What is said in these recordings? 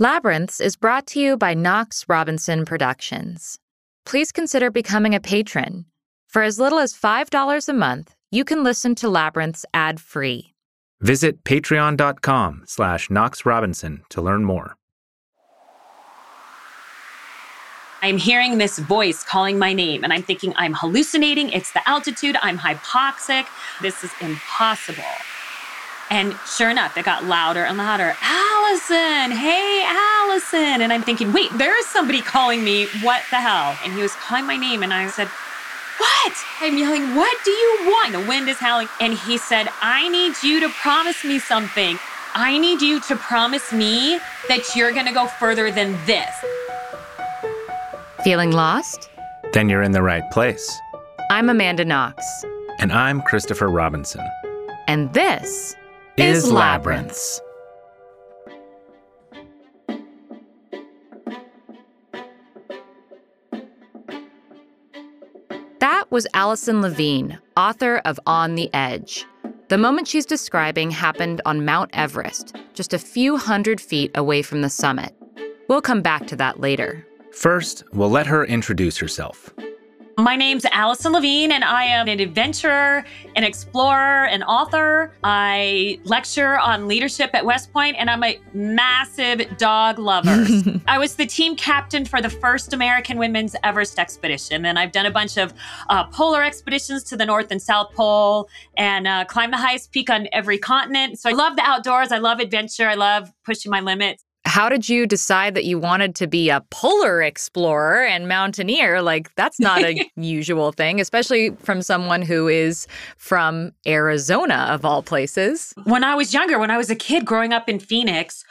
Labyrinths is brought to you by Knox Robinson Productions. Please consider becoming a patron. For as little as $5 a month, you can listen to Labyrinths ad-free. Visit patreon.com slash Knox Robinson to learn more. I'm hearing this voice calling my name, and I'm thinking I'm hallucinating. It's the altitude. I'm hypoxic. This is impossible. And sure enough, it got louder and louder. Alison, hey, Alison. And I'm thinking, wait, there is somebody calling me. What the hell? And he was calling my name, and I said, what? I'm yelling, What do you want? The wind is howling. And he said, I need you to promise me something. I need you to promise me that you're going to go further than this. Feeling lost? Then you're in the right place. I'm Amanda Knox. And I'm Christopher Robinson. And this is, Labyrinths. That was Alison Levine, author of On the Edge. The moment she's describing happened on Mount Everest, just a few hundred feet away from the summit. We'll come back to that later. First, we'll let her introduce herself. My name's Alison Levine, and I am an adventurer, an explorer, an author. I lecture on leadership at West Point, and I'm a massive dog lover. I was the team captain for the first American women's Everest expedition, and I've done a bunch of uh, polar expeditions to the North and South Pole and uh, climbed the highest peak on every continent. So I love the outdoors. I love adventure. I love pushing my limits how did you decide that you wanted to be a polar explorer and mountaineer? Like, that's not a usual thing, especially from someone who is from Arizona, of all places. When I was younger, when I was a kid growing up in Phoenix,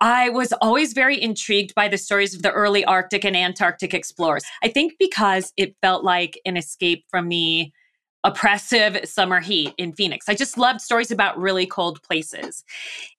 I was always very intrigued by the stories of the early Arctic and Antarctic explorers. I think because it felt like an escape from the oppressive summer heat in Phoenix. I just loved stories about really cold places.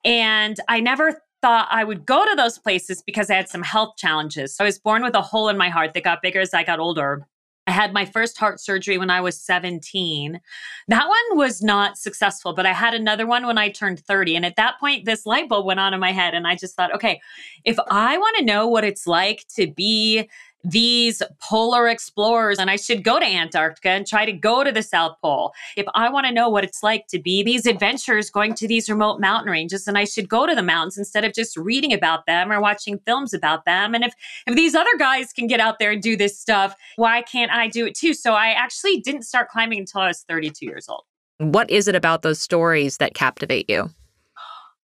And I never thought I would go to those places because I had some health challenges. So I was born with a hole in my heart that got bigger as I got older. I had my first heart surgery when I was 17. That one was not successful, but I had another one when I turned 30. And at that point, this light bulb went on in my head. And I just thought, okay, if I want to know what it's like to be these polar explorers and I should go to Antarctica and try to go to the South Pole. If I want to know what it's like to be these adventurers going to these remote mountain ranges, then I should go to the mountains instead of just reading about them or watching films about them. And if, if these other guys can get out there and do this stuff, why can't I do it too? So I actually didn't start climbing until I was 32 years old. What is it about those stories that captivate you?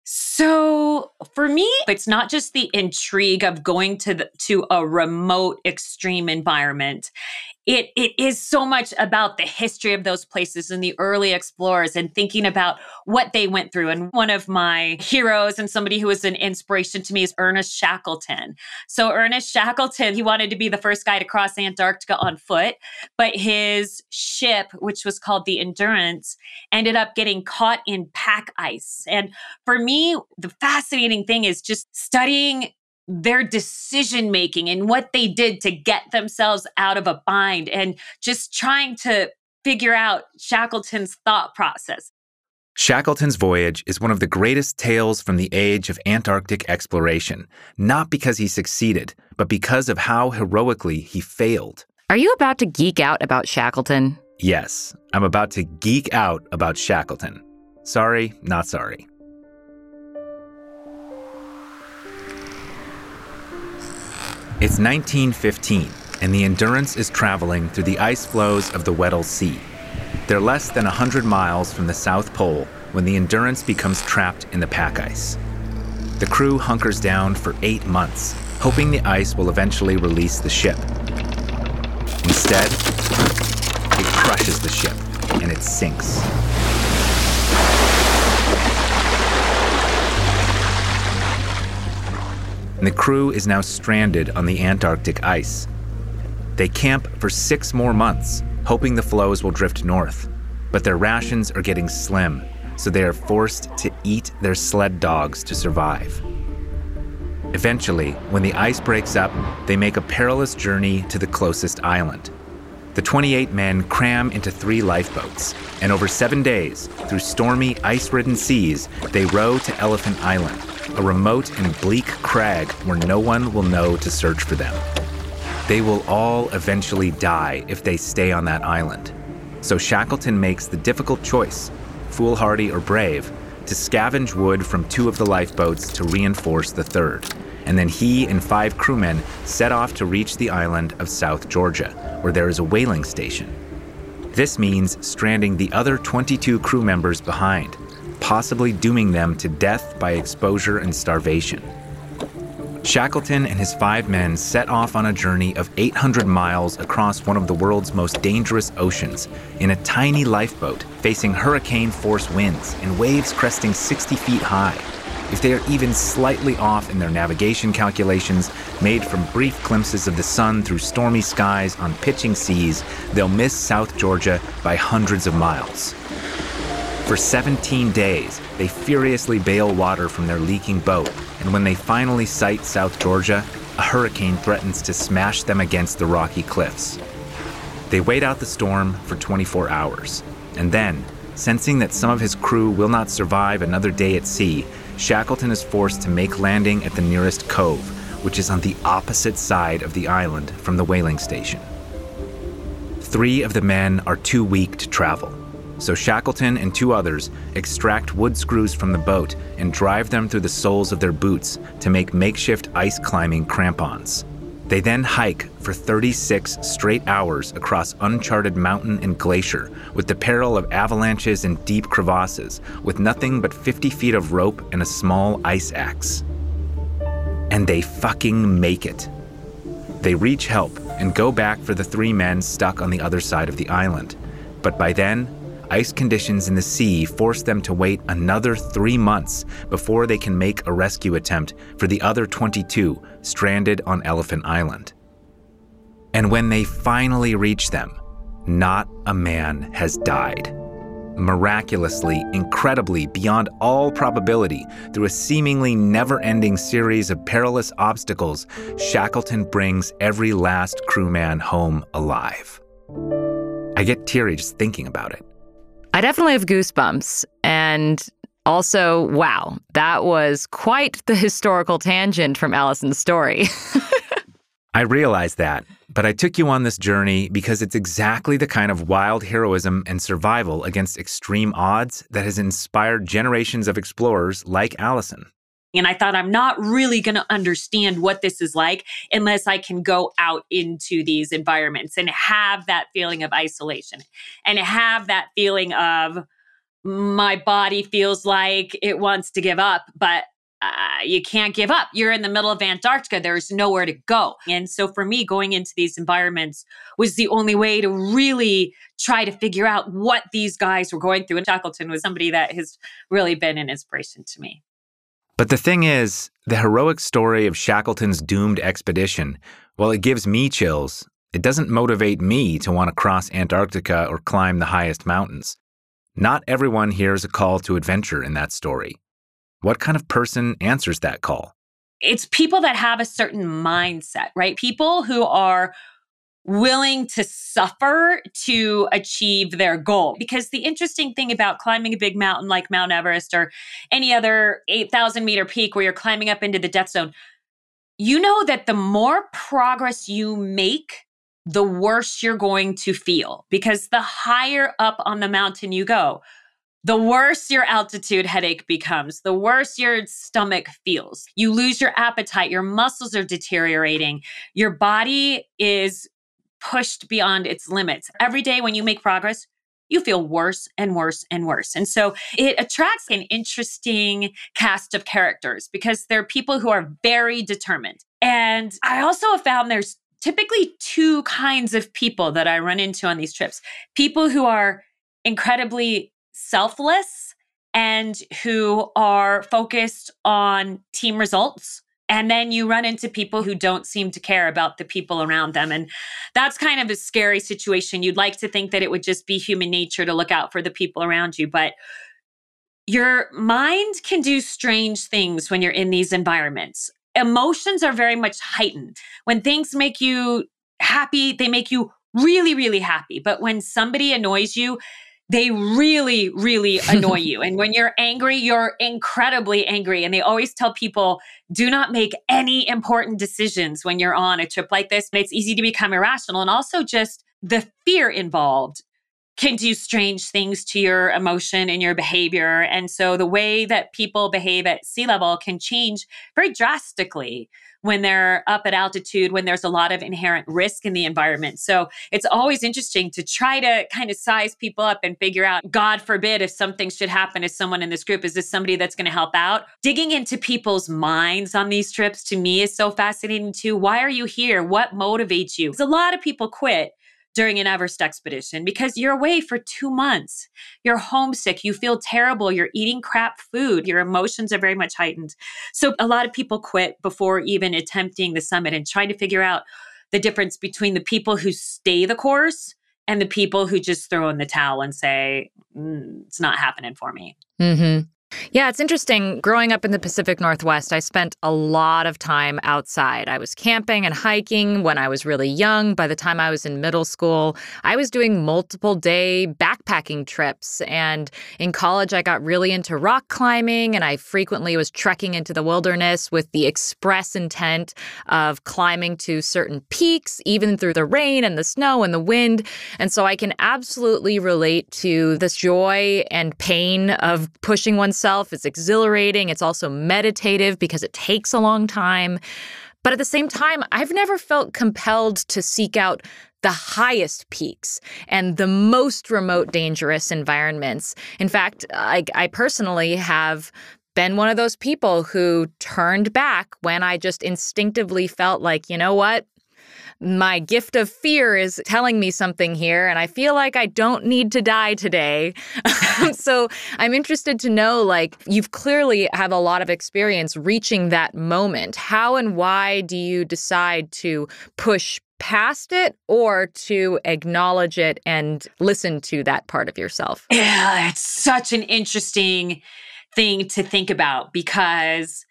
So for me, it's not just the intrigue of going to the, to a remote extreme environment it it is so much about the history of those places and the early explorers and thinking about what they went through. And one of my heroes and somebody who was an inspiration to me is Ernest Shackleton. So Ernest Shackleton, he wanted to be the first guy to cross Antarctica on foot, but his ship, which was called the Endurance, ended up getting caught in pack ice. And for me, the fascinating thing is just studying their decision making and what they did to get themselves out of a bind and just trying to figure out Shackleton's thought process. Shackleton's voyage is one of the greatest tales from the age of Antarctic exploration, not because he succeeded, but because of how heroically he failed. Are you about to geek out about Shackleton? Yes, I'm about to geek out about Shackleton. Sorry, not sorry. It's 1915, and the Endurance is traveling through the ice floes of the Weddell Sea. They're less than 100 miles from the South Pole when the Endurance becomes trapped in the pack ice. The crew hunkers down for eight months, hoping the ice will eventually release the ship. Instead, it crushes the ship and it sinks. And the crew is now stranded on the Antarctic ice. They camp for six more months, hoping the floes will drift north, but their rations are getting slim, so they are forced to eat their sled dogs to survive. Eventually, when the ice breaks up, they make a perilous journey to the closest island. The 28 men cram into three lifeboats, and over seven days, through stormy, ice ridden seas, they row to Elephant Island, a remote and bleak crag where no one will know to search for them. They will all eventually die if they stay on that island. So Shackleton makes the difficult choice, foolhardy or brave, to scavenge wood from two of the lifeboats to reinforce the third. And then he and five crewmen set off to reach the island of South Georgia, where there is a whaling station. This means stranding the other 22 crew members behind, possibly dooming them to death by exposure and starvation. Shackleton and his five men set off on a journey of 800 miles across one of the world's most dangerous oceans in a tiny lifeboat facing hurricane force winds and waves cresting 60 feet high. If they are even slightly off in their navigation calculations, made from brief glimpses of the sun through stormy skies on pitching seas, they'll miss South Georgia by hundreds of miles. For 17 days, they furiously bail water from their leaking boat, and when they finally sight South Georgia, a hurricane threatens to smash them against the rocky cliffs. They wait out the storm for 24 hours, and then, sensing that some of his crew will not survive another day at sea, Shackleton is forced to make landing at the nearest cove, which is on the opposite side of the island from the whaling station. Three of the men are too weak to travel, so Shackleton and two others extract wood screws from the boat and drive them through the soles of their boots to make makeshift ice climbing crampons. They then hike for 36 straight hours across uncharted mountain and glacier with the peril of avalanches and deep crevasses, with nothing but 50 feet of rope and a small ice axe. And they fucking make it. They reach help and go back for the three men stuck on the other side of the island. But by then, ice conditions in the sea force them to wait another three months before they can make a rescue attempt for the other 22 stranded on Elephant Island. And when they finally reach them, not a man has died. Miraculously, incredibly, beyond all probability, through a seemingly never ending series of perilous obstacles, Shackleton brings every last crewman home alive. I get teary just thinking about it. I definitely have goosebumps. And also, wow, that was quite the historical tangent from Alison's story. I realize that, but I took you on this journey because it's exactly the kind of wild heroism and survival against extreme odds that has inspired generations of explorers like Alison. And I thought, I'm not really going to understand what this is like unless I can go out into these environments and have that feeling of isolation and have that feeling of my body feels like it wants to give up, but uh, you can't give up. You're in the middle of Antarctica. There's nowhere to go. And so for me, going into these environments was the only way to really try to figure out what these guys were going through. And Shackleton was somebody that has really been an inspiration to me. But the thing is, the heroic story of Shackleton's doomed expedition, while it gives me chills, it doesn't motivate me to want to cross Antarctica or climb the highest mountains. Not everyone hears a call to adventure in that story. What kind of person answers that call? It's people that have a certain mindset, right? People who are willing to suffer to achieve their goal. Because the interesting thing about climbing a big mountain like Mount Everest or any other 8,000 meter peak where you're climbing up into the death zone, you know that the more progress you make, the worse you're going to feel. Because the higher up on the mountain you go, the worse your altitude headache becomes, the worse your stomach feels. You lose your appetite, your muscles are deteriorating, your body is pushed beyond its limits. Every day when you make progress, you feel worse and worse and worse. And so it attracts an interesting cast of characters because they're people who are very determined. And I also have found there's typically two kinds of people that I run into on these trips people who are incredibly selfless and who are focused on team results and then you run into people who don't seem to care about the people around them. And that's kind of a scary situation. You'd like to think that it would just be human nature to look out for the people around you, but your mind can do strange things when you're in these environments. Emotions are very much heightened. When things make you happy, they make you really, really happy. But when somebody annoys you, they really, really annoy you. And when you're angry, you're incredibly angry. And they always tell people do not make any important decisions when you're on a trip like this. And it's easy to become irrational. And also just the fear involved can do strange things to your emotion and your behavior. And so the way that people behave at sea level can change very drastically when they're up at altitude, when there's a lot of inherent risk in the environment. So it's always interesting to try to kind of size people up and figure out, God forbid, if something should happen to someone in this group, is this somebody that's going to help out? Digging into people's minds on these trips to me is so fascinating too. Why are you here? What motivates you? Because a lot of people quit during an Everest expedition because you're away for two months. You're homesick. You feel terrible. You're eating crap food. Your emotions are very much heightened. So a lot of people quit before even attempting the summit and trying to figure out the difference between the people who stay the course and the people who just throw in the towel and say, mm, it's not happening for me. Mm-hmm. Yeah, it's interesting. Growing up in the Pacific Northwest, I spent a lot of time outside. I was camping and hiking when I was really young. By the time I was in middle school, I was doing multiple day backpacking trips. And in college, I got really into rock climbing and I frequently was trekking into the wilderness with the express intent of climbing to certain peaks, even through the rain and the snow and the wind. And so I can absolutely relate to this joy and pain of pushing oneself itself is exhilarating. It's also meditative because it takes a long time. But at the same time, I've never felt compelled to seek out the highest peaks and the most remote, dangerous environments. In fact, I, I personally have been one of those people who turned back when I just instinctively felt like, you know what? My gift of fear is telling me something here, and I feel like I don't need to die today. Um, so I'm interested to know like, you've clearly have a lot of experience reaching that moment. How and why do you decide to push past it or to acknowledge it and listen to that part of yourself? Yeah, it's such an interesting thing to think about because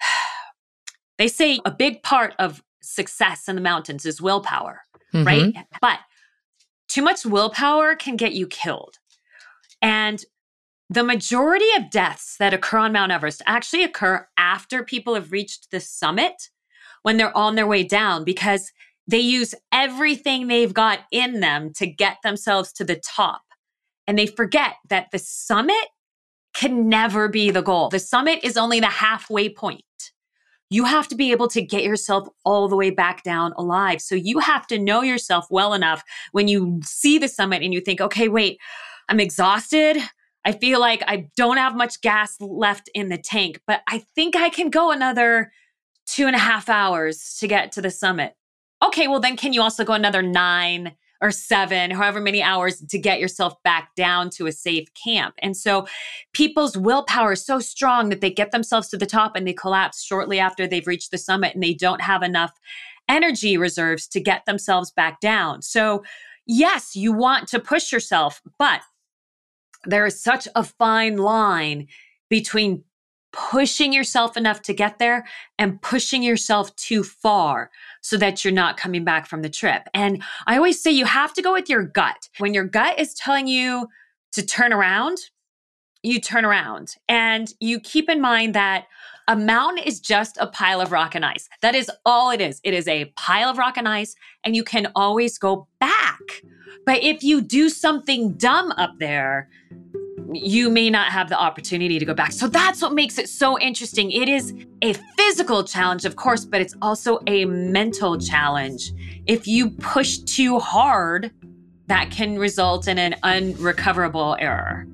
they say a big part of success in the mountains is willpower, mm-hmm. right? But too much willpower can get you killed. And the majority of deaths that occur on Mount Everest actually occur after people have reached the summit when they're on their way down because they use everything they've got in them to get themselves to the top. And they forget that the summit can never be the goal. The summit is only the halfway point you have to be able to get yourself all the way back down alive. So you have to know yourself well enough when you see the summit and you think, okay, wait, I'm exhausted. I feel like I don't have much gas left in the tank, but I think I can go another two and a half hours to get to the summit. Okay, well, then can you also go another nine or seven, however many hours to get yourself back down to a safe camp. And so people's willpower is so strong that they get themselves to the top and they collapse shortly after they've reached the summit and they don't have enough energy reserves to get themselves back down. So, yes, you want to push yourself, but there is such a fine line between pushing yourself enough to get there and pushing yourself too far so that you're not coming back from the trip. And I always say you have to go with your gut. When your gut is telling you to turn around, you turn around and you keep in mind that a mountain is just a pile of rock and ice. That is all it is. It is a pile of rock and ice, and you can always go back. But if you do something dumb up there, you may not have the opportunity to go back. So that's what makes it so interesting. It is a physical challenge, of course, but it's also a mental challenge. If you push too hard, that can result in an unrecoverable error.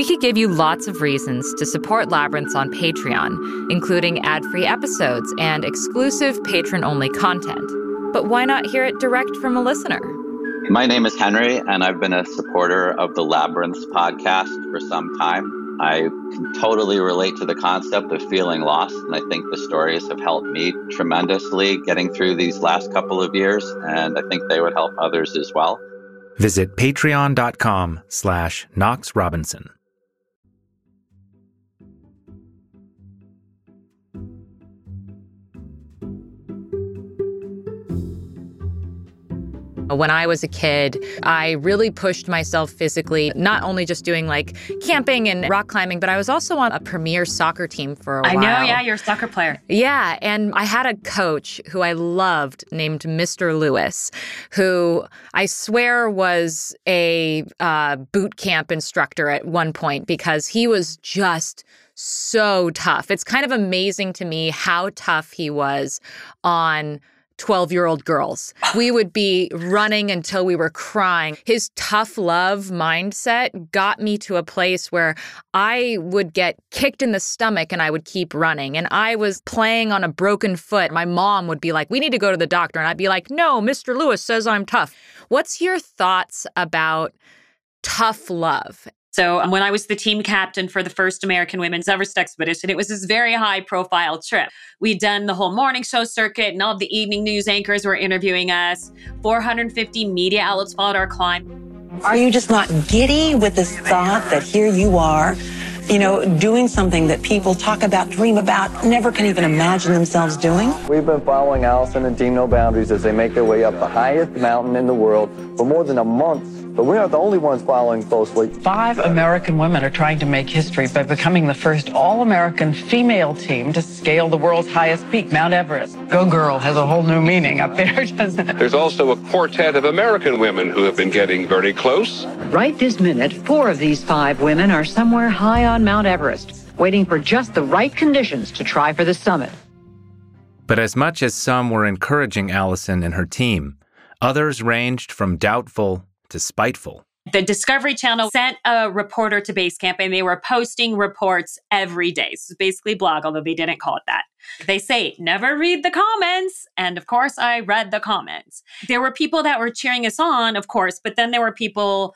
We could give you lots of reasons to support Labyrinths on Patreon, including ad free episodes and exclusive patron only content. But why not hear it direct from a listener? My name is Henry, and I've been a supporter of the Labyrinths podcast for some time. I can totally relate to the concept of feeling lost, and I think the stories have helped me tremendously getting through these last couple of years, and I think they would help others as well. Visit patreon.com slash Knox Robinson. When I was a kid, I really pushed myself physically, not only just doing like camping and rock climbing, but I was also on a premier soccer team for a I while. I know, yeah, you're a soccer player. Yeah, and I had a coach who I loved named Mr. Lewis, who I swear was a uh, boot camp instructor at one point because he was just so tough. It's kind of amazing to me how tough he was on 12 year old girls. We would be running until we were crying. His tough love mindset got me to a place where I would get kicked in the stomach and I would keep running. And I was playing on a broken foot. My mom would be like, We need to go to the doctor. And I'd be like, No, Mr. Lewis says I'm tough. What's your thoughts about tough love So um, when I was the team captain for the first American Women's Everest Expedition, it was this very high profile trip. We'd done the whole morning show circuit and all of the evening news anchors were interviewing us. 450 media outlets followed our climb. Are you just not giddy with this thought that here you are, you know, doing something that people talk about, dream about, never can even imagine themselves doing? We've been following Alison and Team No Boundaries as they make their way up the highest mountain in the world for more than a month. But we're not the only ones following closely. Five American women are trying to make history by becoming the first all American female team to scale the world's highest peak, Mount Everest. Go Girl has a whole new meaning up there, doesn't it? There's also a quartet of American women who have been getting very close. Right this minute, four of these five women are somewhere high on Mount Everest, waiting for just the right conditions to try for the summit. But as much as some were encouraging Alison and her team, others ranged from doubtful to spiteful. The Discovery Channel sent a reporter to base camp and they were posting reports every day. So basically blog, although they didn't call it that. They say, never read the comments. And of course, I read the comments. There were people that were cheering us on, of course, but then there were people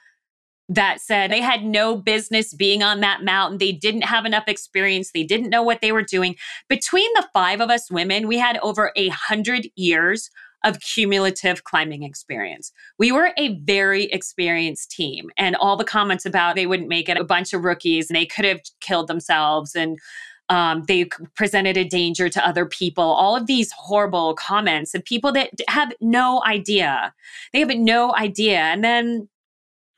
that said they had no business being on that mountain. They didn't have enough experience. They didn't know what they were doing. Between the five of us women, we had over a hundred years of cumulative climbing experience. We were a very experienced team, and all the comments about they wouldn't make it, a bunch of rookies, and they could have killed themselves, and um, they presented a danger to other people. All of these horrible comments, and people that have no idea. They have no idea. And then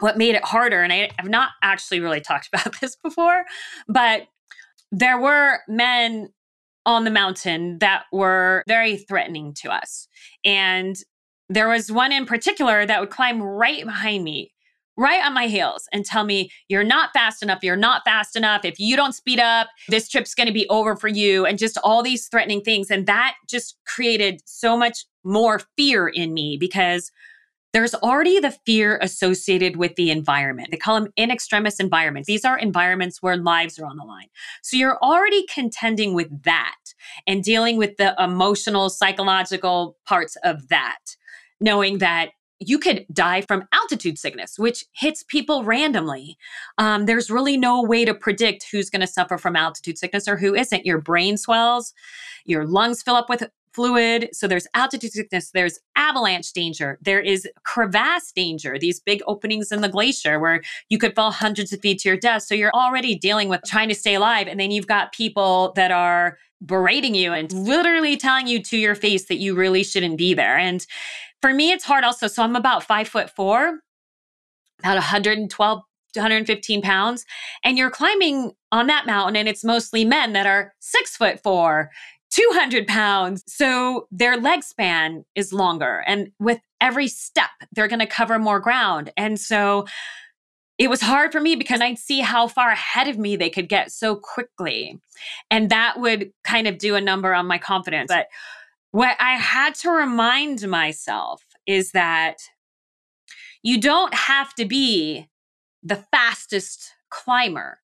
what made it harder, and I have not actually really talked about this before, but there were men on the mountain that were very threatening to us. And there was one in particular that would climb right behind me, right on my heels, and tell me, You're not fast enough. You're not fast enough. If you don't speed up, this trip's going to be over for you. And just all these threatening things. And that just created so much more fear in me because there's already the fear associated with the environment. They call them in extremis environments. These are environments where lives are on the line. So you're already contending with that and dealing with the emotional, psychological parts of that, knowing that you could die from altitude sickness, which hits people randomly. Um, there's really no way to predict who's going to suffer from altitude sickness or who isn't. Your brain swells, your lungs fill up with fluid. So there's altitude sickness, there's avalanche danger, there is crevasse danger, these big openings in the glacier where you could fall hundreds of feet to your death. So you're already dealing with trying to stay alive. And then you've got people that are berating you and literally telling you to your face that you really shouldn't be there. And for me, it's hard also. So I'm about five foot four, about 112 115 pounds and you're climbing on that mountain and it's mostly men that are six foot four 200 pounds. So their leg span is longer. And with every step, they're going to cover more ground. And so it was hard for me because I'd see how far ahead of me they could get so quickly. And that would kind of do a number on my confidence. But what I had to remind myself is that you don't have to be the fastest climber.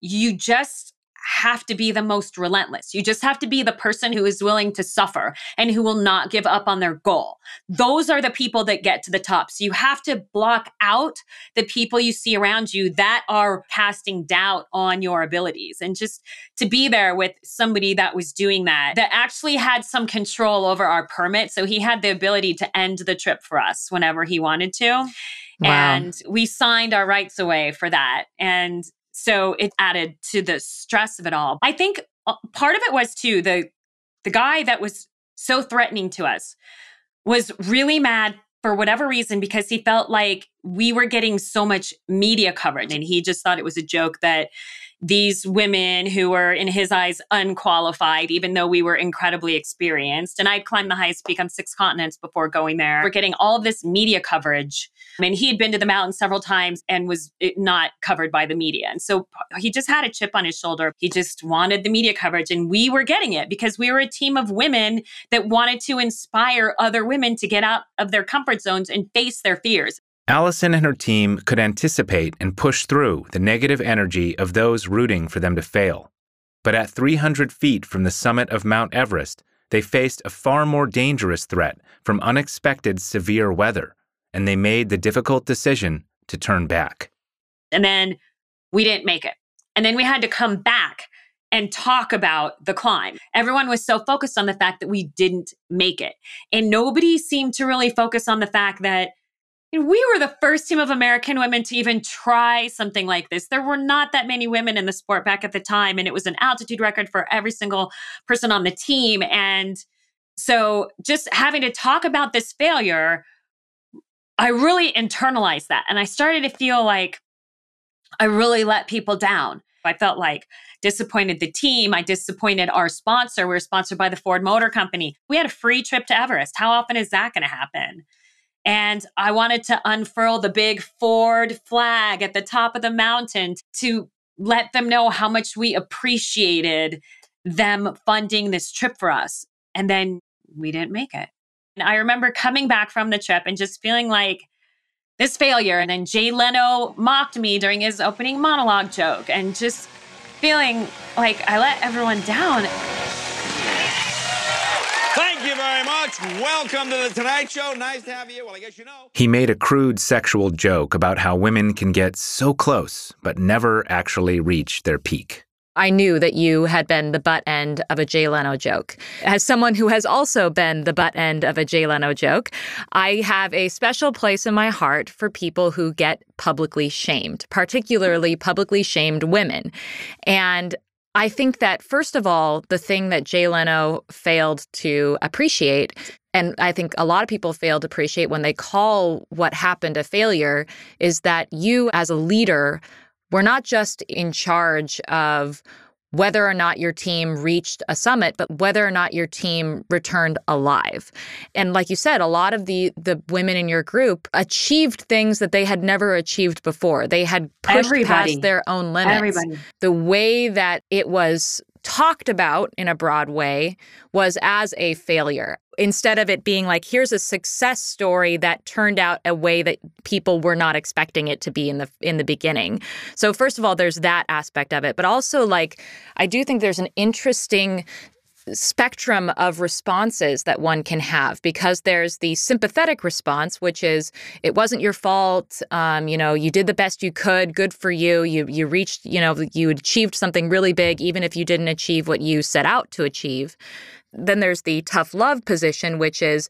You just have to be the most relentless. You just have to be the person who is willing to suffer and who will not give up on their goal. Those are the people that get to the top. So you have to block out the people you see around you that are casting doubt on your abilities and just to be there with somebody that was doing that, that actually had some control over our permit. So he had the ability to end the trip for us whenever he wanted to. Wow. And we signed our rights away for that. And so it added to the stress of it all. I think uh, part of it was too the the guy that was so threatening to us was really mad for whatever reason because he felt like we were getting so much media coverage and he just thought it was a joke that these women who were, in his eyes, unqualified, even though we were incredibly experienced. And I'd climbed the highest peak on six continents before going there. We're getting all this media coverage. I mean, he had been to the mountain several times and was eh, not covered by the media. And so he just had a chip on his shoulder. He just wanted the media coverage. And we were getting it because we were a team of women that wanted to inspire other women to get out of their comfort zones and face their fears. Alison and her team could anticipate and push through the negative energy of those rooting for them to fail. But at 300 feet from the summit of Mount Everest, they faced a far more dangerous threat from unexpected severe weather, and they made the difficult decision to turn back. And then we didn't make it. And then we had to come back and talk about the climb. Everyone was so focused on the fact that we didn't make it. And nobody seemed to really focus on the fact that we were the first team of American women to even try something like this. There were not that many women in the sport back at the time, and it was an altitude record for every single person on the team. And so just having to talk about this failure, I really internalized that. And I started to feel like I really let people down. I felt like disappointed the team. I disappointed our sponsor. We are sponsored by the Ford Motor Company. We had a free trip to Everest. How often is that going to happen? And I wanted to unfurl the big Ford flag at the top of the mountain to let them know how much we appreciated them funding this trip for us. And then we didn't make it. And I remember coming back from the trip and just feeling like this failure. And then Jay Leno mocked me during his opening monologue joke and just feeling like I let everyone down. You very. Welcome to the Tonight Show. Nice to have you. Well, I guess you know. He made a crude sexual joke about how women can get so close, but never actually reach their peak. I knew that you had been the butt end of a Jay Leno joke. As someone who has also been the butt end of a Jay Leno joke, I have a special place in my heart for people who get publicly shamed, particularly publicly shamed women. And I think that, first of all, the thing that Jay Leno failed to appreciate, and I think a lot of people fail to appreciate when they call what happened a failure, is that you, as a leader, were not just in charge of whether or not your team reached a summit, but whether or not your team returned alive. And like you said, a lot of the the women in your group achieved things that they had never achieved before. They had pushed Everybody. past their own limits. Everybody. The way that it was talked about in a broad way was as a failure. Instead of it being like here's a success story that turned out a way that people were not expecting it to be in the in the beginning. So first of all there's that aspect of it but also like i do think there's an interesting spectrum of responses that one can have because there's the sympathetic response which is it wasn't your fault um, you know you did the best you could good for you you you reached you know you achieved something really big even if you didn't achieve what you set out to achieve then there's the tough love position which is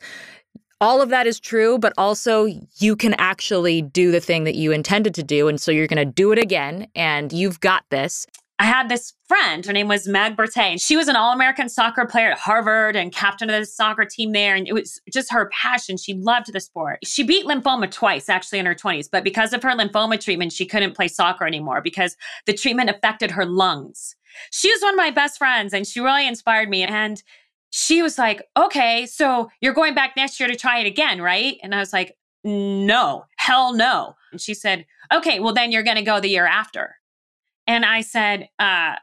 all of that is true, but also you can actually do the thing that you intended to do. And so you're going to do it again, and you've got this. I had this friend, her name was Meg Berté. She was an All American soccer player at Harvard and captain of the soccer team there. And it was just her passion. She loved the sport. She beat lymphoma twice, actually, in her 20s. But because of her lymphoma treatment, she couldn't play soccer anymore because the treatment affected her lungs. She was one of my best friends and she really inspired me. And she was like, okay, so you're going back next year to try it again, right? And I was like, no, hell no. And she said, okay, well, then you're going to go the year after. And I said, uh,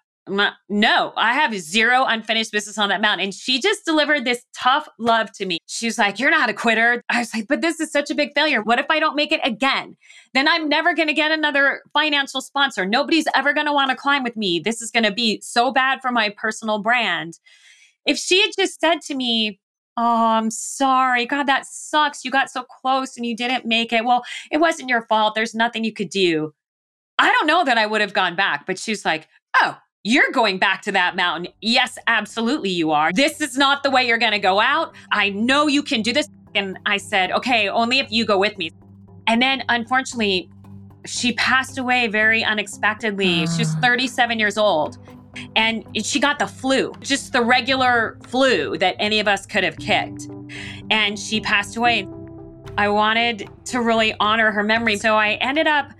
no, I have zero unfinished business on that mountain. And she just delivered this tough love to me. She was like, You're not a quitter. I was like, But this is such a big failure. What if I don't make it again? Then I'm never going to get another financial sponsor. Nobody's ever going to want to climb with me. This is going to be so bad for my personal brand. If she had just said to me, Oh, I'm sorry. God, that sucks. You got so close and you didn't make it. Well, it wasn't your fault. There's nothing you could do. I don't know that I would have gone back, but she's like, oh, you're going back to that mountain. Yes, absolutely, you are. This is not the way you're going to go out. I know you can do this. And I said, okay, only if you go with me. And then unfortunately, she passed away very unexpectedly. She was mm. 37 years old. And she got the flu, just the regular flu that any of us could have kicked. And she passed away. I wanted to really honor her memory. So I ended up,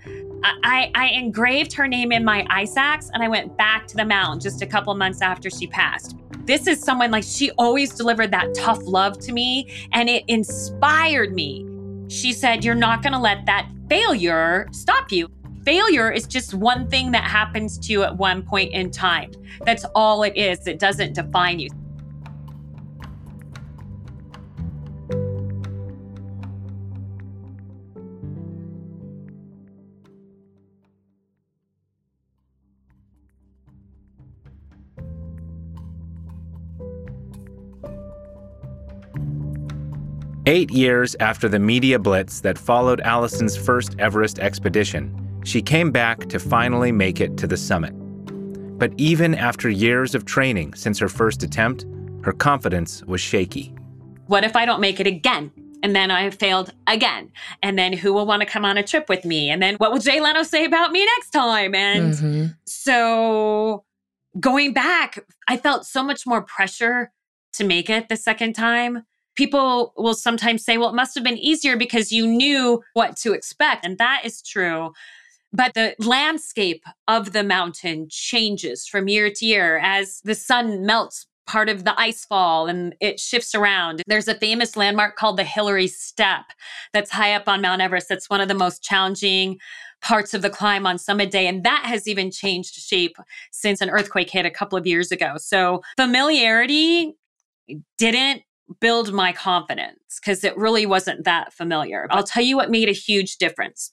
I, I engraved her name in my ice axe and I went back to the mountain just a couple months after she passed. This is someone like she always delivered that tough love to me and it inspired me. She said, You're not going to let that failure stop you. Failure is just one thing that happens to you at one point in time. That's all it is. It doesn't define you. Eight years after the media blitz that followed Alison's first Everest expedition, she came back to finally make it to the summit. But even after years of training since her first attempt, her confidence was shaky. What if I don't make it again? And then I failed again. And then who will want to come on a trip with me? And then what will Jay Leno say about me next time? And mm-hmm. so going back, I felt so much more pressure to make it the second time people will sometimes say, well, it must have been easier because you knew what to expect. And that is true. But the landscape of the mountain changes from year to year as the sun melts part of the ice fall and it shifts around. There's a famous landmark called the Hillary Step that's high up on Mount Everest. That's one of the most challenging parts of the climb on summit day. And that has even changed shape since an earthquake hit a couple of years ago. So familiarity didn't build my confidence because it really wasn't that familiar. I'll tell you what made a huge difference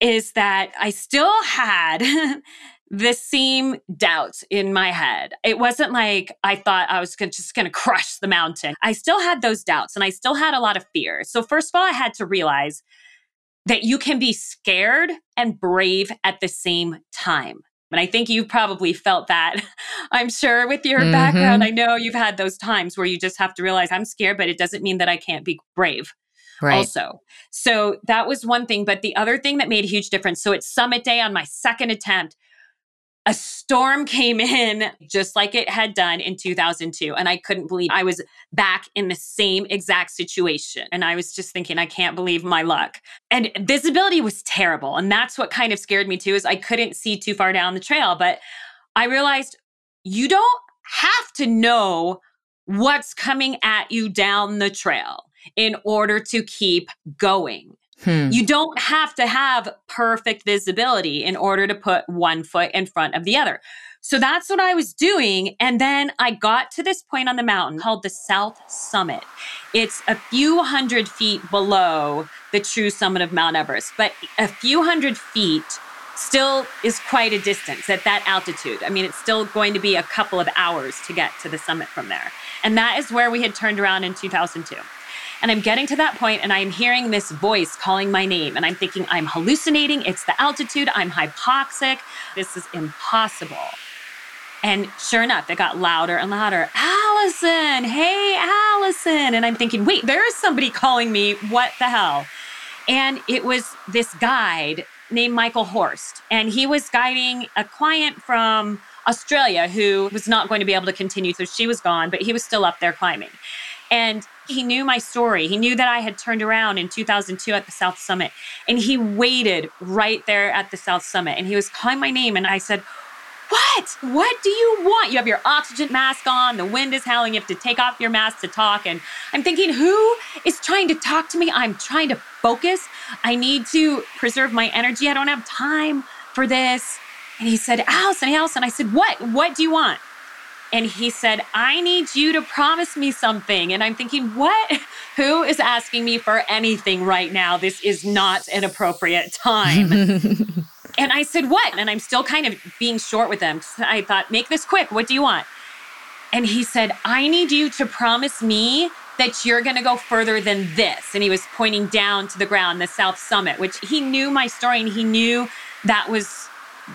is that I still had the same doubts in my head. It wasn't like I thought I was just going to crush the mountain. I still had those doubts and I still had a lot of fear. So, first of all, I had to realize that you can be scared and brave at the same time. And I think you've probably felt that, I'm sure, with your mm-hmm. background. I know you've had those times where you just have to realize I'm scared, but it doesn't mean that I can't be brave. Right. Also, so that was one thing. But the other thing that made a huge difference so it's summit day on my second attempt, a storm came in just like it had done in 2002. And I couldn't believe I was back in the same exact situation. And I was just thinking, I can't believe my luck. And visibility was terrible. And that's what kind of scared me too, is I couldn't see too far down the trail. But I realized you don't have to know what's coming at you down the trail in order to keep going. Hmm. You don't have to have perfect visibility in order to put one foot in front of the other. So that's what I was doing. And then I got to this point on the mountain called the South Summit. It's a few hundred feet below the true summit of Mount Everest, but a few hundred feet still is quite a distance at that altitude. I mean, it's still going to be a couple of hours to get to the summit from there. And that is where we had turned around in 2002. And I'm getting to that point and I'm hearing this voice calling my name. And I'm thinking, I'm hallucinating. It's the altitude. I'm hypoxic. This is impossible. And sure enough, it got louder and louder. Alison, hey, Alison. And I'm thinking, wait, there is somebody calling me. What the hell? And it was this guide named Michael Horst. And he was guiding a client from Australia who was not going to be able to continue. So she was gone, but he was still up there climbing. And he knew my story. He knew that I had turned around in 2002 at the South Summit. And he waited right there at the South Summit. And he was calling my name. And I said, What? What do you want? You have your oxygen mask on. The wind is howling. You have to take off your mask to talk. And I'm thinking, Who is trying to talk to me? I'm trying to focus. I need to preserve my energy. I don't have time for this. And he said, Alison, Alison. I said, What? What do you want? And he said, I need you to promise me something. And I'm thinking, what? Who is asking me for anything right now? This is not an appropriate time. and I said, what? And I'm still kind of being short with him. I thought, make this quick. What do you want? And he said, I need you to promise me that you're going to go further than this. And he was pointing down to the ground, the South Summit, which he knew my story and he knew that was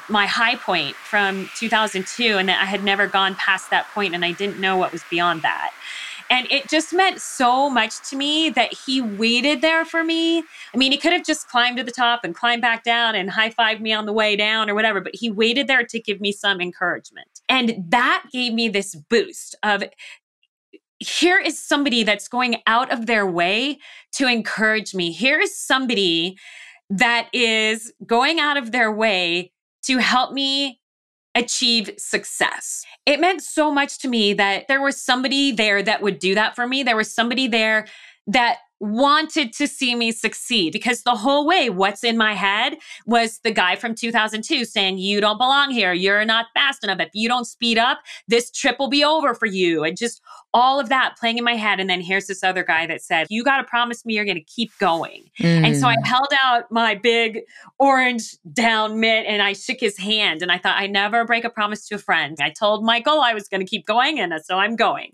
my high point from 2002 and I had never gone past that point and I didn't know what was beyond that. And it just meant so much to me that he waited there for me. I mean, he could have just climbed to the top and climbed back down and high fived me on the way down or whatever, but he waited there to give me some encouragement. And that gave me this boost of here is somebody that's going out of their way to encourage me. Here is somebody that is going out of their way to help me achieve success. It meant so much to me that there was somebody there that would do that for me. There was somebody there that wanted to see me succeed because the whole way what's in my head was the guy from 2002 saying you don't belong here you're not fast enough if you don't speed up this trip will be over for you and just all of that playing in my head and then here's this other guy that said you got to promise me you're going to keep going mm. and so i mm. held out my big orange down mitt and i shook his hand and i thought i never break a promise to a friend i told michael i was going to keep going and so i'm going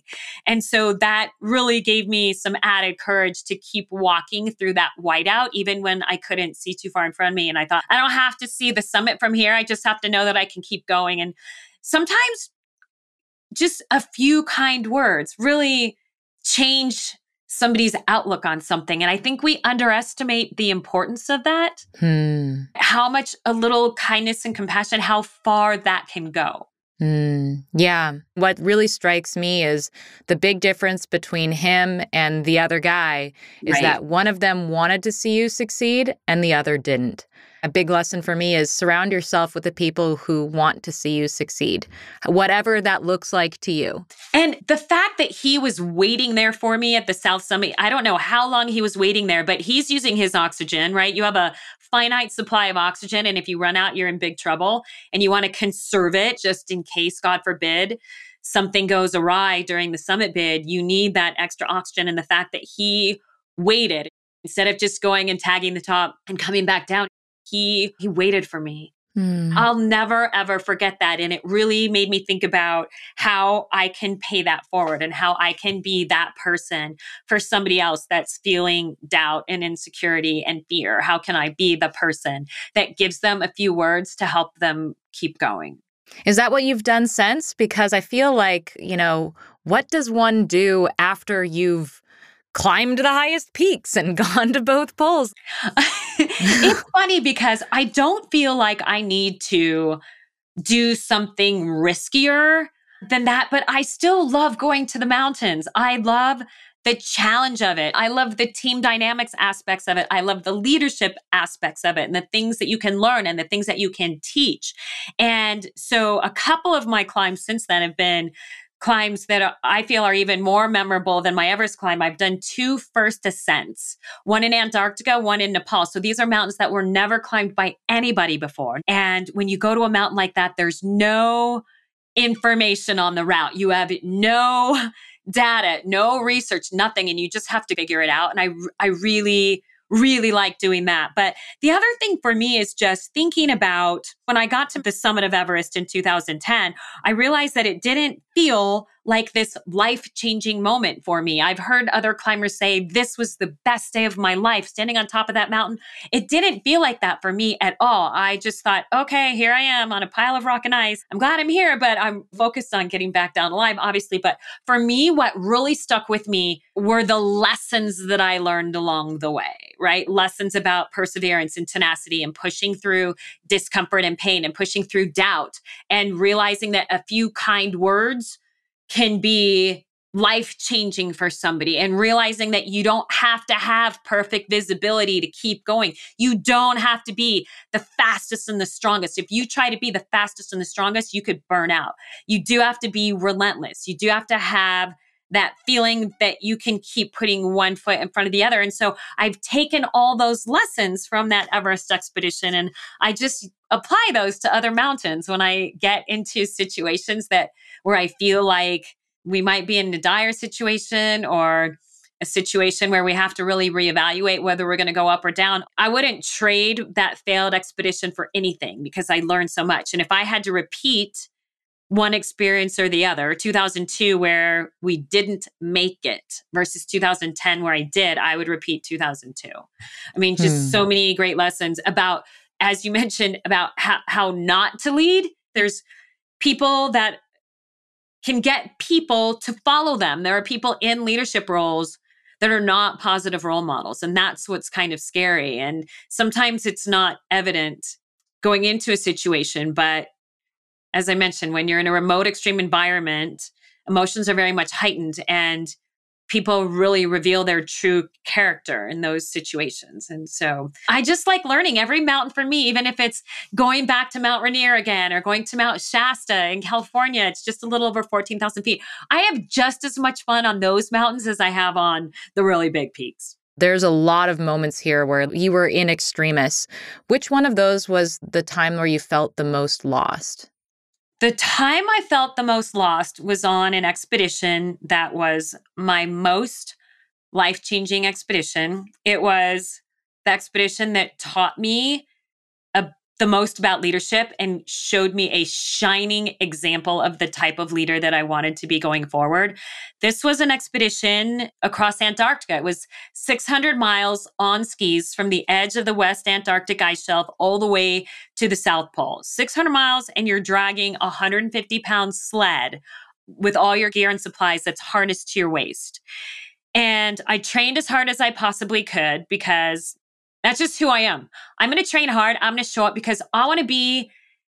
and so that really gave me some added courage to keep walking through that whiteout, even when I couldn't see too far in front of me. And I thought, I don't have to see the summit from here. I just have to know that I can keep going. And sometimes just a few kind words really change somebody's outlook on something. And I think we underestimate the importance of that. Hmm. How much a little kindness and compassion, how far that can go. Mm, yeah. What really strikes me is the big difference between him and the other guy is right. that one of them wanted to see you succeed and the other didn't. A big lesson for me is surround yourself with the people who want to see you succeed, whatever that looks like to you. And the fact that he was waiting there for me at the South Summit, I don't know how long he was waiting there, but he's using his oxygen, right? You have a finite supply of oxygen. And if you run out, you're in big trouble. And you want to conserve it just in case, God forbid, something goes awry during the summit bid. You need that extra oxygen. And the fact that he waited instead of just going and tagging the top and coming back down, he he waited for me. Mm. I'll never ever forget that. And it really made me think about how I can pay that forward and how I can be that person for somebody else that's feeling doubt and insecurity and fear. How can I be the person that gives them a few words to help them keep going? Is that what you've done since? Because I feel like, you know, what does one do after you've climbed the highest peaks and gone to both poles. it's funny because I don't feel like I need to do something riskier than that, but I still love going to the mountains. I love the challenge of it. I love the team dynamics aspects of it. I love the leadership aspects of it and the things that you can learn and the things that you can teach. And so a couple of my climbs since then have been climbs that I feel are even more memorable than my Everest climb. I've done two first ascents, one in Antarctica, one in Nepal. So these are mountains that were never climbed by anybody before. And when you go to a mountain like that, there's no information on the route. You have no data, no research, nothing, and you just have to figure it out. And I, I really really like doing that. But the other thing for me is just thinking about when I got to the summit of Everest in 2010, I realized that it didn't feel like this life changing moment for me. I've heard other climbers say this was the best day of my life standing on top of that mountain. It didn't feel like that for me at all. I just thought, okay, here I am on a pile of rock and ice. I'm glad I'm here, but I'm focused on getting back down alive, obviously. But for me, what really stuck with me were the lessons that I learned along the way, right? Lessons about perseverance and tenacity and pushing through discomfort and pain and pushing through doubt and realizing that a few kind words can be life changing for somebody and realizing that you don't have to have perfect visibility to keep going. You don't have to be the fastest and the strongest. If you try to be the fastest and the strongest, you could burn out. You do have to be relentless. You do have to have that feeling that you can keep putting one foot in front of the other. And so I've taken all those lessons from that Everest expedition and I just apply those to other mountains when I get into situations that where I feel like we might be in a dire situation or a situation where we have to really reevaluate whether we're going to go up or down. I wouldn't trade that failed expedition for anything because I learned so much. And if I had to repeat one experience or the other 2002 where we didn't make it versus 2010 where i did i would repeat 2002 i mean just hmm. so many great lessons about as you mentioned about how, how not to lead there's people that can get people to follow them. There are people in leadership roles that are not positive role models. And that's what's kind of scary. And sometimes it's not evident going into a situation. But as I mentioned, when you're in a remote, extreme environment, emotions are very much heightened. And people really reveal their true character in those situations. And so I just like learning every mountain for me, even if it's going back to Mount Rainier again or going to Mount Shasta in California. It's just a little over 14,000 feet. I have just as much fun on those mountains as I have on the really big peaks. There's a lot of moments here where you were in extremis. Which one of those was the time where you felt the most lost? The time I felt the most lost was on an expedition that was my most life changing expedition. It was the expedition that taught me the most about leadership and showed me a shining example of the type of leader that I wanted to be going forward. This was an expedition across Antarctica. It was 600 miles on skis from the edge of the West Antarctic ice shelf all the way to the South Pole. 600 miles, and you're dragging a 150 pound sled with all your gear and supplies that's harnessed to your waist. And I trained as hard as I possibly could because that's just who I am. I'm going to train hard. I'm going to show up because I want to be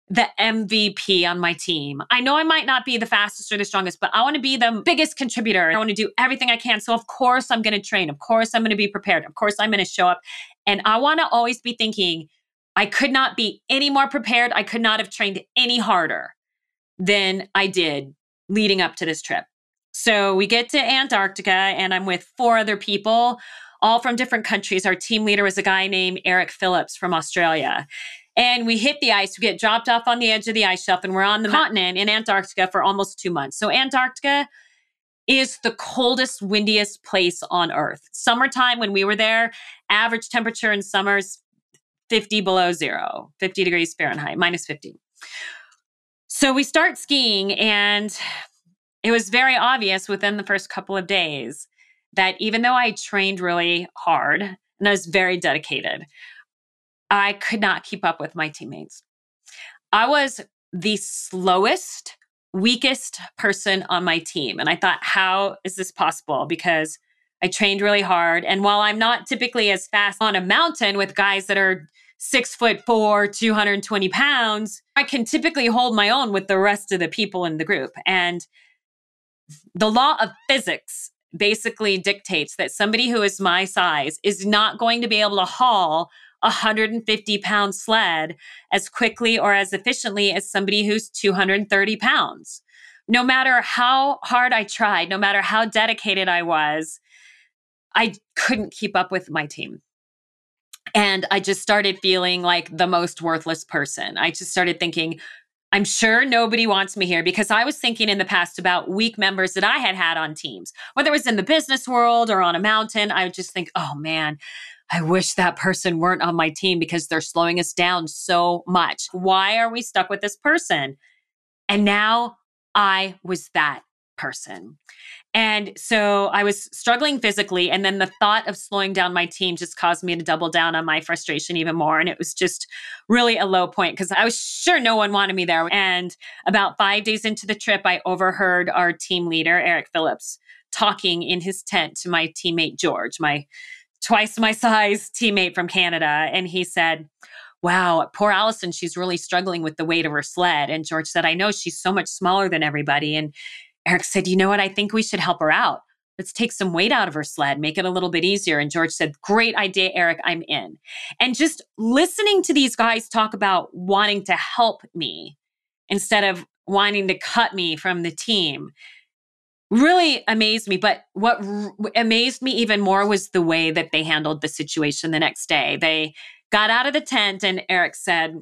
the MVP on my team. I know I might not be the fastest or the strongest, but I want to be the biggest contributor. I want to do everything I can. So, of course, I'm going to train. Of course, I'm going to be prepared. Of course, I'm going to show up. And I want to always be thinking, I could not be any more prepared. I could not have trained any harder than I did leading up to this trip. So we get to Antarctica, and I'm with four other people all from different countries. Our team leader was a guy named Eric Philips from Australia. And we hit the ice, we get dropped off on the edge of the ice shelf, and we're on the continent in Antarctica for almost two months. So, Antarctica is the coldest, windiest place on earth. Summertime, when we were there, average temperature in summers 50 below zero, 50 degrees Fahrenheit, minus 50. So we start skiing, and it was very obvious within the first couple of days that even though I trained really hard and I was very dedicated, I could not keep up with my teammates. I was the slowest, weakest person on my team. And I thought, how is this possible? Because I trained really hard. And while I'm not typically as fast on a mountain with guys that are six foot four, 220 pounds, I can typically hold my own with the rest of the people in the group. And the law of physics basically dictates that somebody who is my size is not going to be able to haul a 150 pound sled as quickly or as efficiently as somebody who's 230 pounds. No matter how hard I tried, no matter how dedicated I was, I couldn't keep up with my team. And I just started feeling like the most worthless person. I just started thinking, I'm sure nobody wants me here because I was thinking in the past about weak members that I had had on teams, whether it was in the business world or on a mountain. I would just think, oh man, I wish that person weren't on my team because they're slowing us down so much. Why are we stuck with this person? And now I was that person. And so I was struggling physically. And then the thought of slowing down my team just caused me to double down on my frustration even more. And it was just really a low point because I was sure no one wanted me there. And about five days into the trip, I overheard our team leader, Eric Philips, talking in his tent to my teammate, George, my twice my size teammate from Canada. And he said, Wow, poor Alison, she's really struggling with the weight of her sled. And George said, I know she's so much smaller than everybody. And Eric said, You know what? I think we should help her out. Let's take some weight out of her sled, make it a little bit easier. And George said, Great idea, Eric, I'm in. And just listening to these guys talk about wanting to help me instead of wanting to cut me from the team really amazed me. But what r- amazed me even more was the way that they handled the situation the next day. They got out of the tent, and Eric said,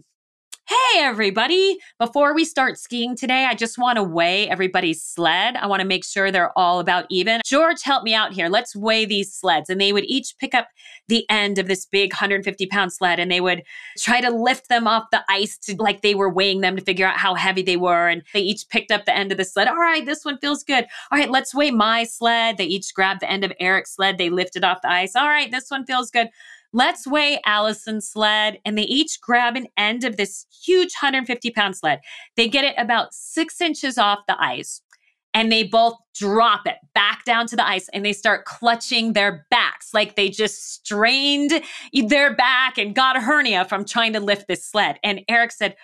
Hey, everybody. Before we start skiing today, I just want to weigh everybody's sled. I want to make sure they're all about even. George, help me out here. Let's weigh these sleds. And they would each pick up the end of this big 150 pound sled and they would try to lift them off the ice to like they were weighing them to figure out how heavy they were. And they each picked up the end of the sled. All right, this one feels good. All right, let's weigh my sled. They each grabbed the end of Eric's sled. They lifted off the ice. All right, this one feels good. Let's weigh Alison's sled. And they each grab an end of this huge 150 pound sled. They get it about six inches off the ice. and they both drop it back down to the ice and they start clutching their backs like they just strained their back and got a hernia from trying to lift this sled. And Eric said,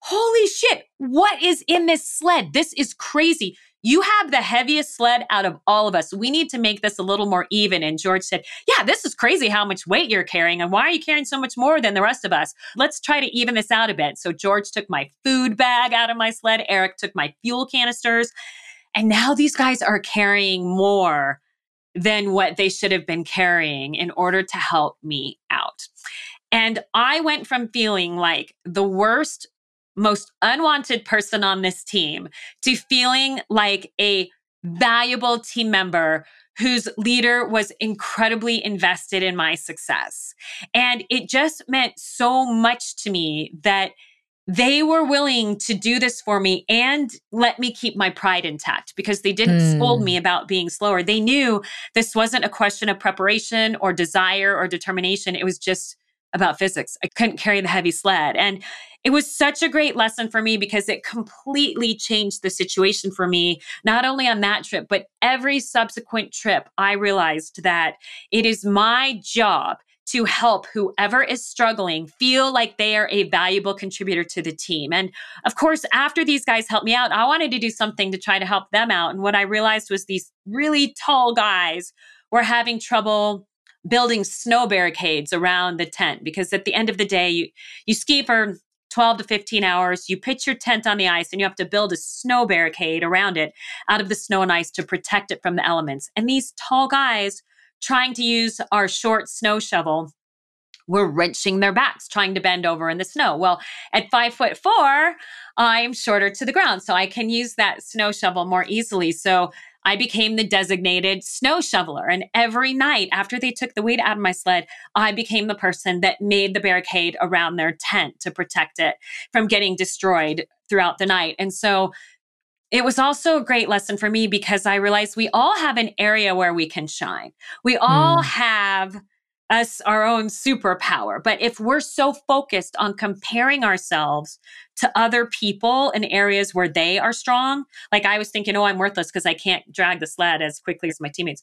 Holy shit, what is in this sled? This is crazy. You have the heaviest sled out of all of us. We need to make this a little more even. And George said, Yeah, this is crazy how much weight you're carrying. And why are you carrying so much more than the rest of us? Let's try to even this out a bit. So George took my food bag out of my sled. Eric took my fuel canisters. And now these guys are carrying more than what they should have been carrying in order to help me out. And I went from feeling like the worst most unwanted person on this team to feeling like a valuable team member whose leader was incredibly invested in my success. And it just meant so much to me that they were willing to do this for me and let me keep my pride intact because they didn't mm. scold me about being slower. They knew this wasn't a question of preparation or desire or determination. It was just about physics. I couldn't carry the heavy sled. And it was such a great lesson for me because it completely changed the situation for me, not only on that trip, but every subsequent trip. I realized that it is my job to help whoever is struggling feel like they are a valuable contributor to the team. And of course, after these guys helped me out, I wanted to do something to try to help them out. And what I realized was these really tall guys were having trouble building snow barricades around the tent because at the end of the day you you ski for 12 to 15 hours you pitch your tent on the ice and you have to build a snow barricade around it out of the snow and ice to protect it from the elements. And these tall guys trying to use our short snow shovel were wrenching their backs trying to bend over in the snow. Well at five foot four i'm shorter to the ground so i can use that snow shovel more easily. So I became the designated snow shoveler. And every night after they took the weight out of my sled, I became the person that made the barricade around their tent to protect it from getting destroyed throughout the night. And so it was also a great lesson for me because I realized we all have an area where we can shine. We all mm. have us our own superpower. But if we're so focused on comparing ourselves to other people in areas where they are strong, like I was thinking, oh, I'm worthless because I can't drag the sled as quickly as my teammates,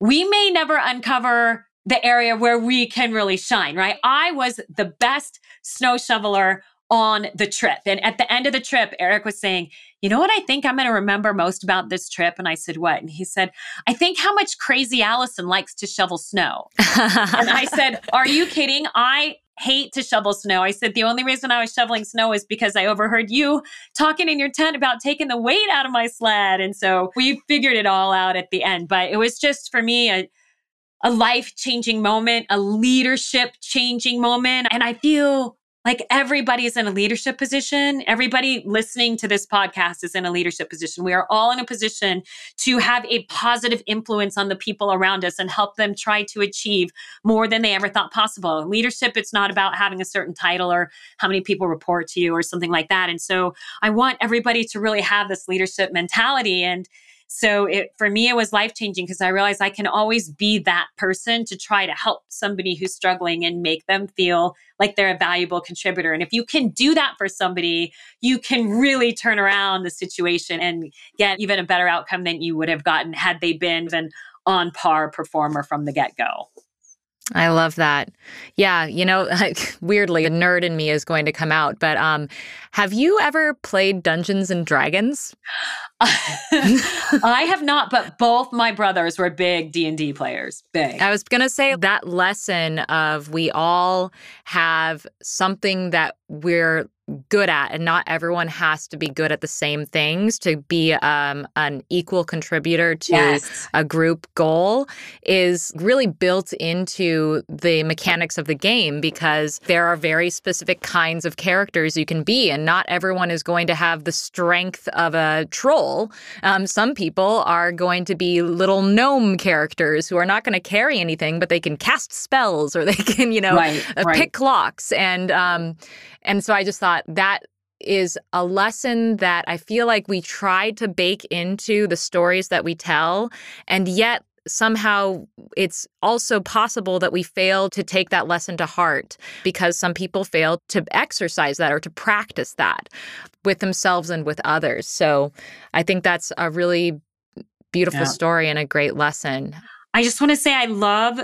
we may never uncover the area where we can really shine, right? I was the best snow shoveler on the trip. And at the end of the trip, Eric was saying, You know what I think I'm going to remember most about this trip? And I said, What? And he said, I think how much crazy Alison likes to shovel snow. and I said, Are you kidding? I hate to shovel snow. I said, The only reason I was shoveling snow is because I overheard you talking in your tent about taking the weight out of my sled. And so we figured it all out at the end. But it was just for me a a life changing moment, a leadership changing moment. And I feel like everybody is in a leadership position. Everybody listening to this podcast is in a leadership position. We are all in a position to have a positive influence on the people around us and help them try to achieve more than they ever thought possible. Leadership, it's not about having a certain title or how many people report to you or something like that. And so I want everybody to really have this leadership mentality and so it, for me, it was life changing because I realized I can always be that person to try to help somebody who's struggling and make them feel like they're a valuable contributor. And if you can do that for somebody, you can really turn around the situation and get even a better outcome than you would have gotten had they been an on par performer from the get go. I love that. Yeah, you know, weirdly, a nerd in me is going to come out. But um, have you ever played Dungeons and Dragons? I have not, but both my brothers were big D and D players. Big. I was gonna say that lesson of we all have something that we're good at and not everyone has to be good at the same things to be um, an equal contributor to yes. a group goal is really built into the mechanics of the game because there are very specific kinds of characters you can be and not everyone is going to have the strength of a troll um, some people are going to be little gnome characters who are not going to carry anything but they can cast spells or they can you know right, uh, right. pick locks and um, and so I just thought that is a lesson that I feel like we try to bake into the stories that we tell. And yet, somehow it's also possible that we fail to take that lesson to heart because some people fail to exercise that or to practice that with themselves and with others. So I think that's a really beautiful Yeah. story and a great lesson. I just want to say I love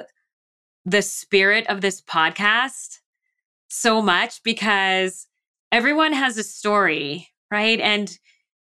the spirit of this podcast so much because everyone has a story, right? And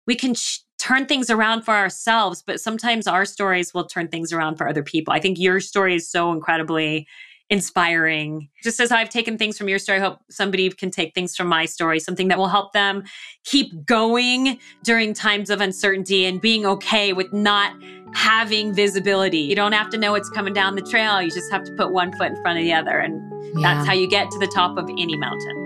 we can sh- turn things around for ourselves, but sometimes our stories will turn things around for other people. I think your story is so incredibly inspiring. Just as I've taken things from your story, I hope somebody can take things from my story, something that will help them keep going during times of uncertainty and being okay with not having visibility. You don't have to know what's coming down the trail. You just have to put one foot in front of the other. And Yeah. that's how you get to the top of any mountain.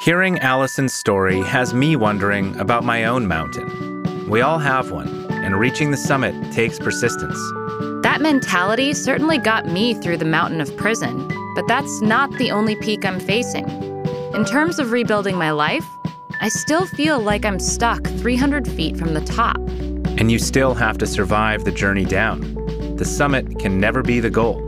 Hearing Alison's story has me wondering about my own mountain. We all have one, and reaching the summit takes persistence. That mentality certainly got me through the mountain of prison, but that's not the only peak I'm facing. In terms of rebuilding my life, I still feel like I'm stuck 300 feet from the top. And you still have to survive the journey down. The summit can never be the goal.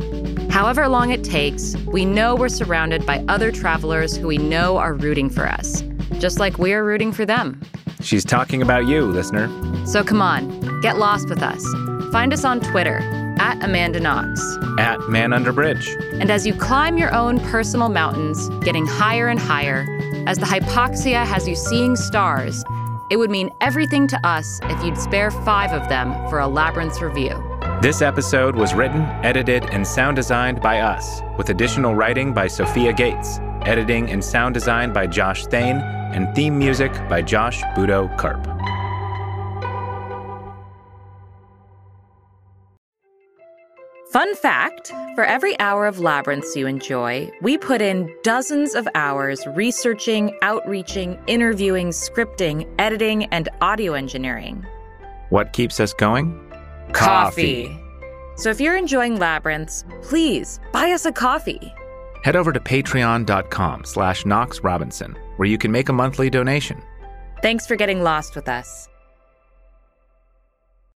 However long it takes, we know we're surrounded by other travelers who we know are rooting for us, just like we're rooting for them. She's talking about you, listener. So come on, get lost with us. Find us on Twitter at Amanda Knox. At Man Under Bridge. And as you climb your own personal mountains, getting higher and higher, as the hypoxia has you seeing stars, it would mean everything to us if you'd spare five of them for a Labyrinth review. This episode was written, edited, and sound designed by us, with additional writing by Sophia Gates, editing and sound design by Josh Thane, and theme music by Josh Budo Karp. Fun fact for every hour of Labyrinths you enjoy, we put in dozens of hours researching, outreaching, interviewing, scripting, editing, and audio engineering. What keeps us going? Coffee. So if you're enjoying Labyrinths, please buy us a coffee. Head over to patreon.com slash Knox Robinson, where you can make a monthly donation. Thanks for getting lost with us.